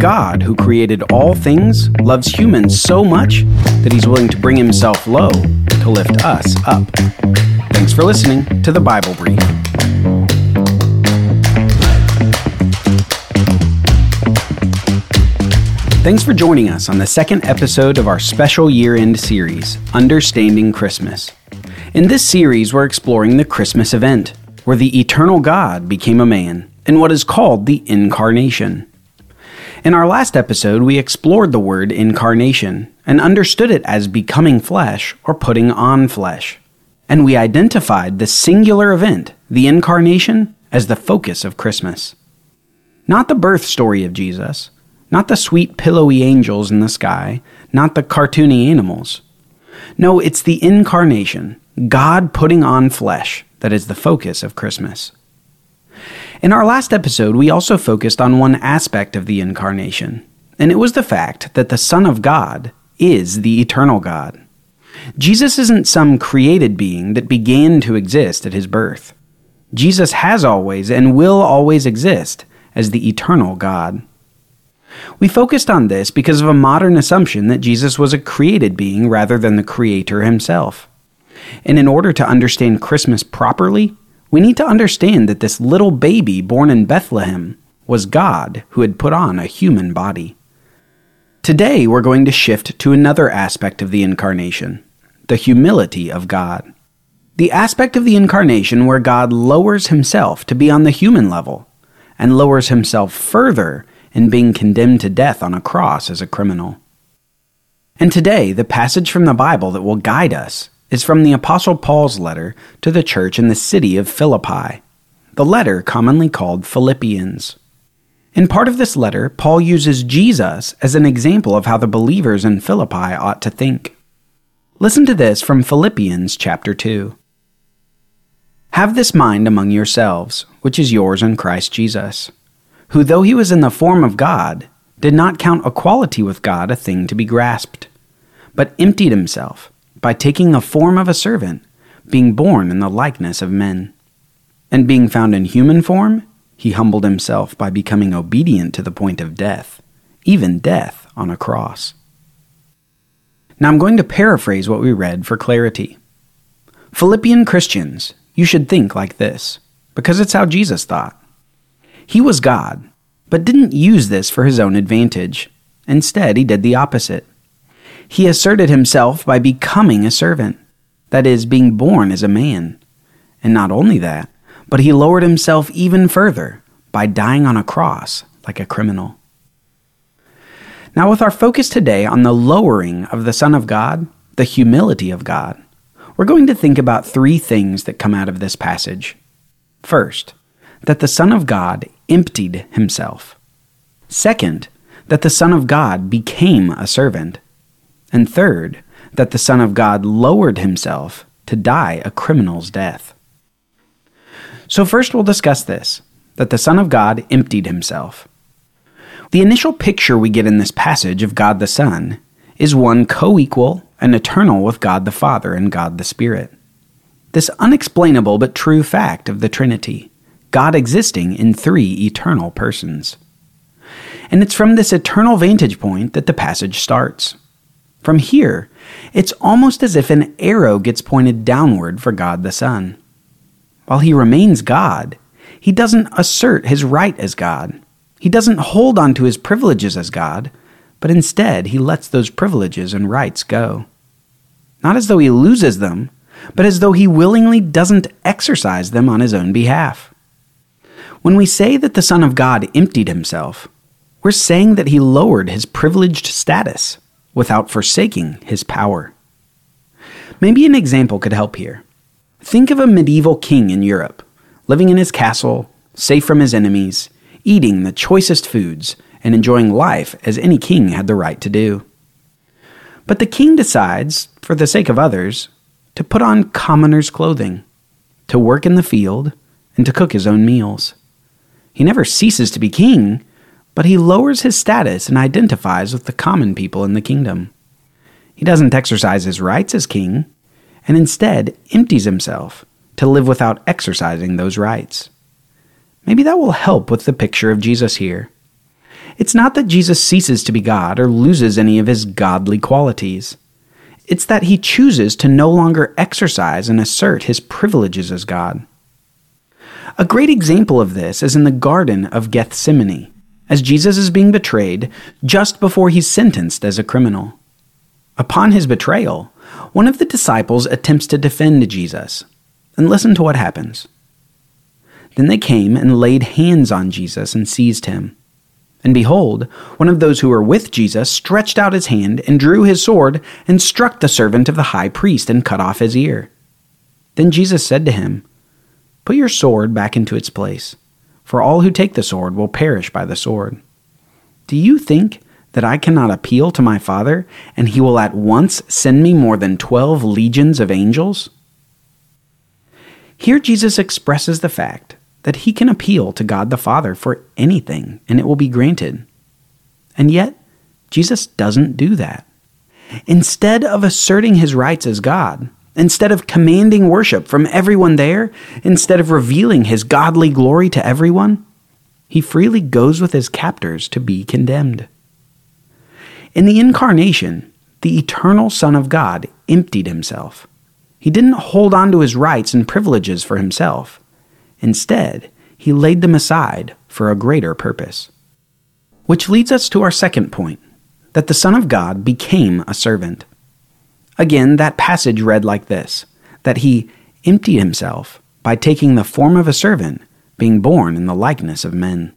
God, who created all things, loves humans so much that he's willing to bring himself low to lift us up. Thanks for listening to the Bible Brief. Thanks for joining us on the second episode of our special year end series, Understanding Christmas. In this series, we're exploring the Christmas event, where the eternal God became a man, in what is called the Incarnation. In our last episode, we explored the word incarnation and understood it as becoming flesh or putting on flesh. And we identified the singular event, the incarnation, as the focus of Christmas. Not the birth story of Jesus, not the sweet pillowy angels in the sky, not the cartoony animals. No, it's the incarnation, God putting on flesh, that is the focus of Christmas. In our last episode, we also focused on one aspect of the incarnation, and it was the fact that the Son of God is the eternal God. Jesus isn't some created being that began to exist at his birth. Jesus has always and will always exist as the eternal God. We focused on this because of a modern assumption that Jesus was a created being rather than the Creator himself. And in order to understand Christmas properly, we need to understand that this little baby born in Bethlehem was God who had put on a human body. Today, we're going to shift to another aspect of the Incarnation the humility of God. The aspect of the Incarnation where God lowers himself to be on the human level and lowers himself further in being condemned to death on a cross as a criminal. And today, the passage from the Bible that will guide us is from the Apostle Paul's letter to the church in the city of Philippi, the letter commonly called Philippians. In part of this letter, Paul uses Jesus as an example of how the believers in Philippi ought to think. Listen to this from Philippians chapter 2. Have this mind among yourselves, which is yours in Christ Jesus who, though he was in the form of God, did not count equality with God a thing to be grasped, but emptied himself by taking the form of a servant, being born in the likeness of men. And being found in human form, he humbled himself by becoming obedient to the point of death, even death on a cross. Now I'm going to paraphrase what we read for clarity. Philippian Christians, you should think like this, because it's how Jesus thought. He was God, but didn't use this for his own advantage. Instead, he did the opposite. He asserted himself by becoming a servant, that is, being born as a man. And not only that, but he lowered himself even further by dying on a cross like a criminal. Now, with our focus today on the lowering of the Son of God, the humility of God, we're going to think about three things that come out of this passage. First, that the Son of God emptied himself. Second, that the Son of God became a servant. And third, that the Son of God lowered himself to die a criminal's death. So, first we'll discuss this that the Son of God emptied himself. The initial picture we get in this passage of God the Son is one co equal and eternal with God the Father and God the Spirit. This unexplainable but true fact of the Trinity. God existing in three eternal persons. And it's from this eternal vantage point that the passage starts. From here, it's almost as if an arrow gets pointed downward for God the Son. While he remains God, he doesn't assert his right as God. He doesn't hold on to his privileges as God, but instead he lets those privileges and rights go. Not as though he loses them, but as though he willingly doesn't exercise them on his own behalf. When we say that the Son of God emptied himself, we're saying that he lowered his privileged status without forsaking his power. Maybe an example could help here. Think of a medieval king in Europe, living in his castle, safe from his enemies, eating the choicest foods, and enjoying life as any king had the right to do. But the king decides, for the sake of others, to put on commoner's clothing, to work in the field, and to cook his own meals. He never ceases to be king, but he lowers his status and identifies with the common people in the kingdom. He doesn't exercise his rights as king, and instead empties himself to live without exercising those rights. Maybe that will help with the picture of Jesus here. It's not that Jesus ceases to be God or loses any of his godly qualities. It's that he chooses to no longer exercise and assert his privileges as God. A great example of this is in the Garden of Gethsemane, as Jesus is being betrayed just before he's sentenced as a criminal. Upon his betrayal, one of the disciples attempts to defend Jesus. And listen to what happens. Then they came and laid hands on Jesus and seized him. And behold, one of those who were with Jesus stretched out his hand and drew his sword and struck the servant of the high priest and cut off his ear. Then Jesus said to him, Put your sword back into its place, for all who take the sword will perish by the sword. Do you think that I cannot appeal to my Father, and he will at once send me more than twelve legions of angels? Here Jesus expresses the fact that he can appeal to God the Father for anything and it will be granted. And yet, Jesus doesn't do that. Instead of asserting his rights as God, instead of commanding worship from everyone there, instead of revealing his godly glory to everyone, he freely goes with his captors to be condemned. In the incarnation, the eternal Son of God emptied himself. He didn't hold on to his rights and privileges for himself. Instead, he laid them aside for a greater purpose. Which leads us to our second point that the Son of God became a servant. Again, that passage read like this that he emptied himself by taking the form of a servant, being born in the likeness of men.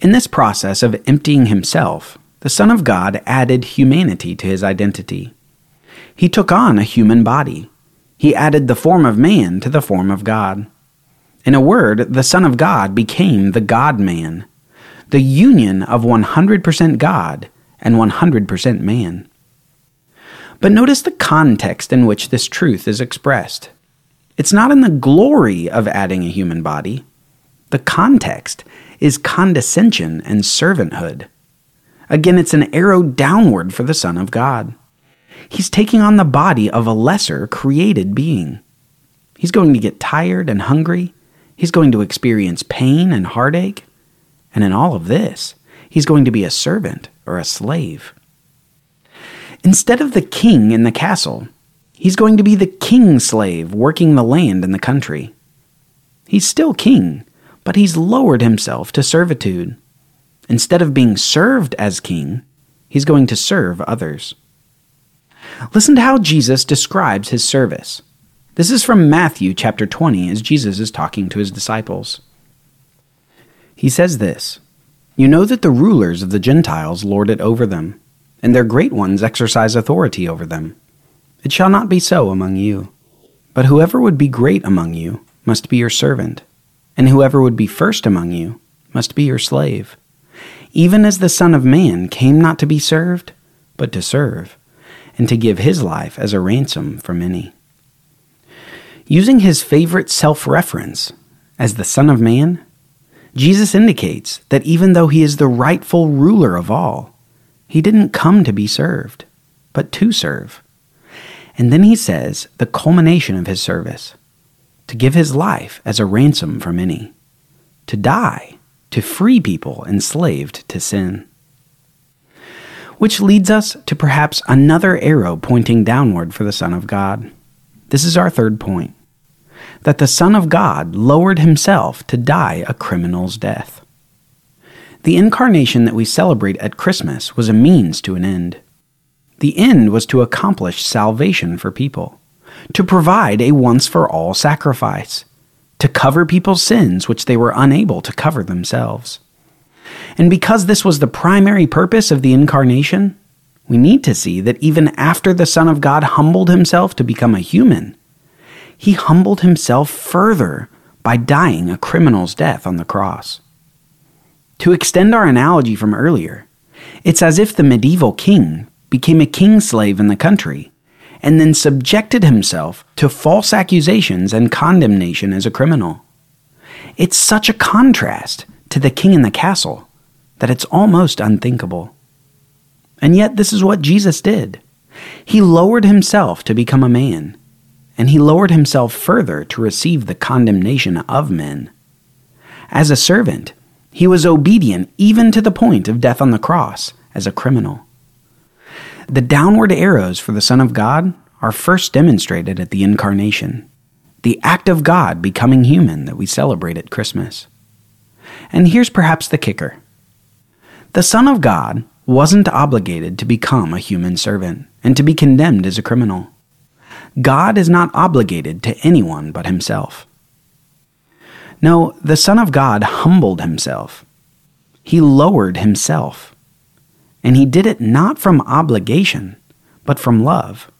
In this process of emptying himself, the Son of God added humanity to his identity. He took on a human body. He added the form of man to the form of God. In a word, the Son of God became the God man, the union of 100% God and 100% man. But notice the context in which this truth is expressed. It's not in the glory of adding a human body. The context is condescension and servanthood. Again, it's an arrow downward for the Son of God. He's taking on the body of a lesser created being. He's going to get tired and hungry. He's going to experience pain and heartache. And in all of this, he's going to be a servant or a slave. Instead of the king in the castle, he's going to be the king slave working the land and the country. He's still king, but he's lowered himself to servitude. Instead of being served as king, he's going to serve others. Listen to how Jesus describes his service. This is from Matthew chapter 20 as Jesus is talking to his disciples. He says this You know that the rulers of the Gentiles lord it over them, and their great ones exercise authority over them. It shall not be so among you. But whoever would be great among you must be your servant, and whoever would be first among you must be your slave even as the Son of Man came not to be served, but to serve, and to give his life as a ransom for many. Using his favorite self reference as the Son of Man, Jesus indicates that even though he is the rightful ruler of all, he didn't come to be served, but to serve. And then he says the culmination of his service to give his life as a ransom for many, to die to free people enslaved to sin. Which leads us to perhaps another arrow pointing downward for the Son of God. This is our third point that the Son of God lowered himself to die a criminal's death. The incarnation that we celebrate at Christmas was a means to an end. The end was to accomplish salvation for people, to provide a once for all sacrifice, to cover people's sins which they were unable to cover themselves. And because this was the primary purpose of the incarnation, we need to see that even after the Son of God humbled himself to become a human, he humbled himself further by dying a criminal's death on the cross. To extend our analogy from earlier, it's as if the medieval king became a king slave in the country and then subjected himself to false accusations and condemnation as a criminal. It's such a contrast to the king in the castle that it's almost unthinkable. And yet, this is what Jesus did. He lowered himself to become a man, and he lowered himself further to receive the condemnation of men. As a servant, He was obedient even to the point of death on the cross as a criminal. The downward arrows for the Son of God are first demonstrated at the Incarnation, the act of God becoming human that we celebrate at Christmas. And here's perhaps the kicker the Son of God wasn't obligated to become a human servant and to be condemned as a criminal. God is not obligated to anyone but himself. No, the Son of God humbled himself. He lowered himself. And he did it not from obligation, but from love.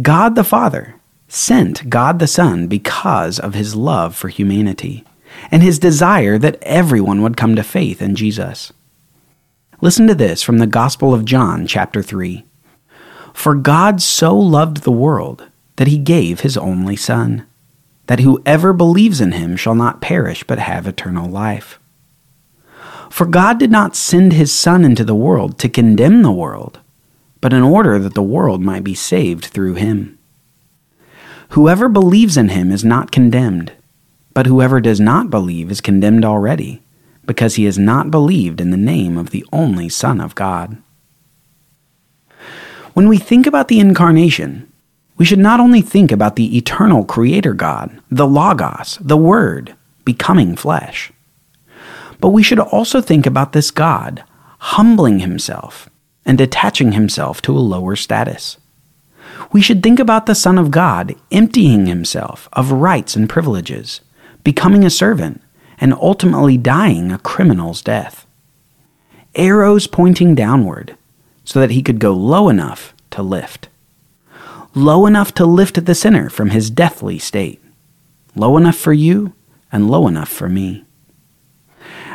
God the Father sent God the Son because of his love for humanity and his desire that everyone would come to faith in Jesus. Listen to this from the Gospel of John, chapter 3. For God so loved the world that he gave his only Son, that whoever believes in him shall not perish but have eternal life. For God did not send his Son into the world to condemn the world, but in order that the world might be saved through him. Whoever believes in him is not condemned, but whoever does not believe is condemned already, because he has not believed in the name of the only Son of God. When we think about the Incarnation, we should not only think about the eternal Creator God, the Logos, the Word, becoming flesh, but we should also think about this God humbling himself and attaching himself to a lower status. We should think about the Son of God emptying himself of rights and privileges, becoming a servant, and ultimately dying a criminal's death. Arrows pointing downward, so that he could go low enough to lift. Low enough to lift the sinner from his deathly state. Low enough for you and low enough for me.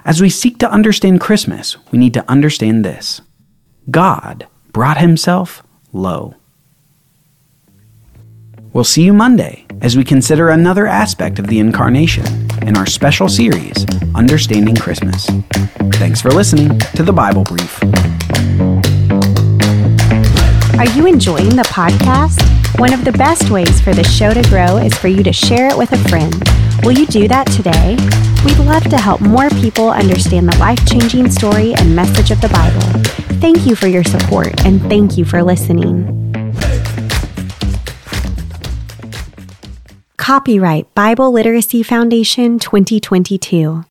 As we seek to understand Christmas, we need to understand this God brought himself low. We'll see you Monday as we consider another aspect of the Incarnation in our special series, Understanding Christmas. Thanks for listening to the Bible Brief. Are you enjoying the podcast? One of the best ways for the show to grow is for you to share it with a friend. Will you do that today? We'd love to help more people understand the life changing story and message of the Bible. Thank you for your support and thank you for listening. Copyright Bible Literacy Foundation 2022.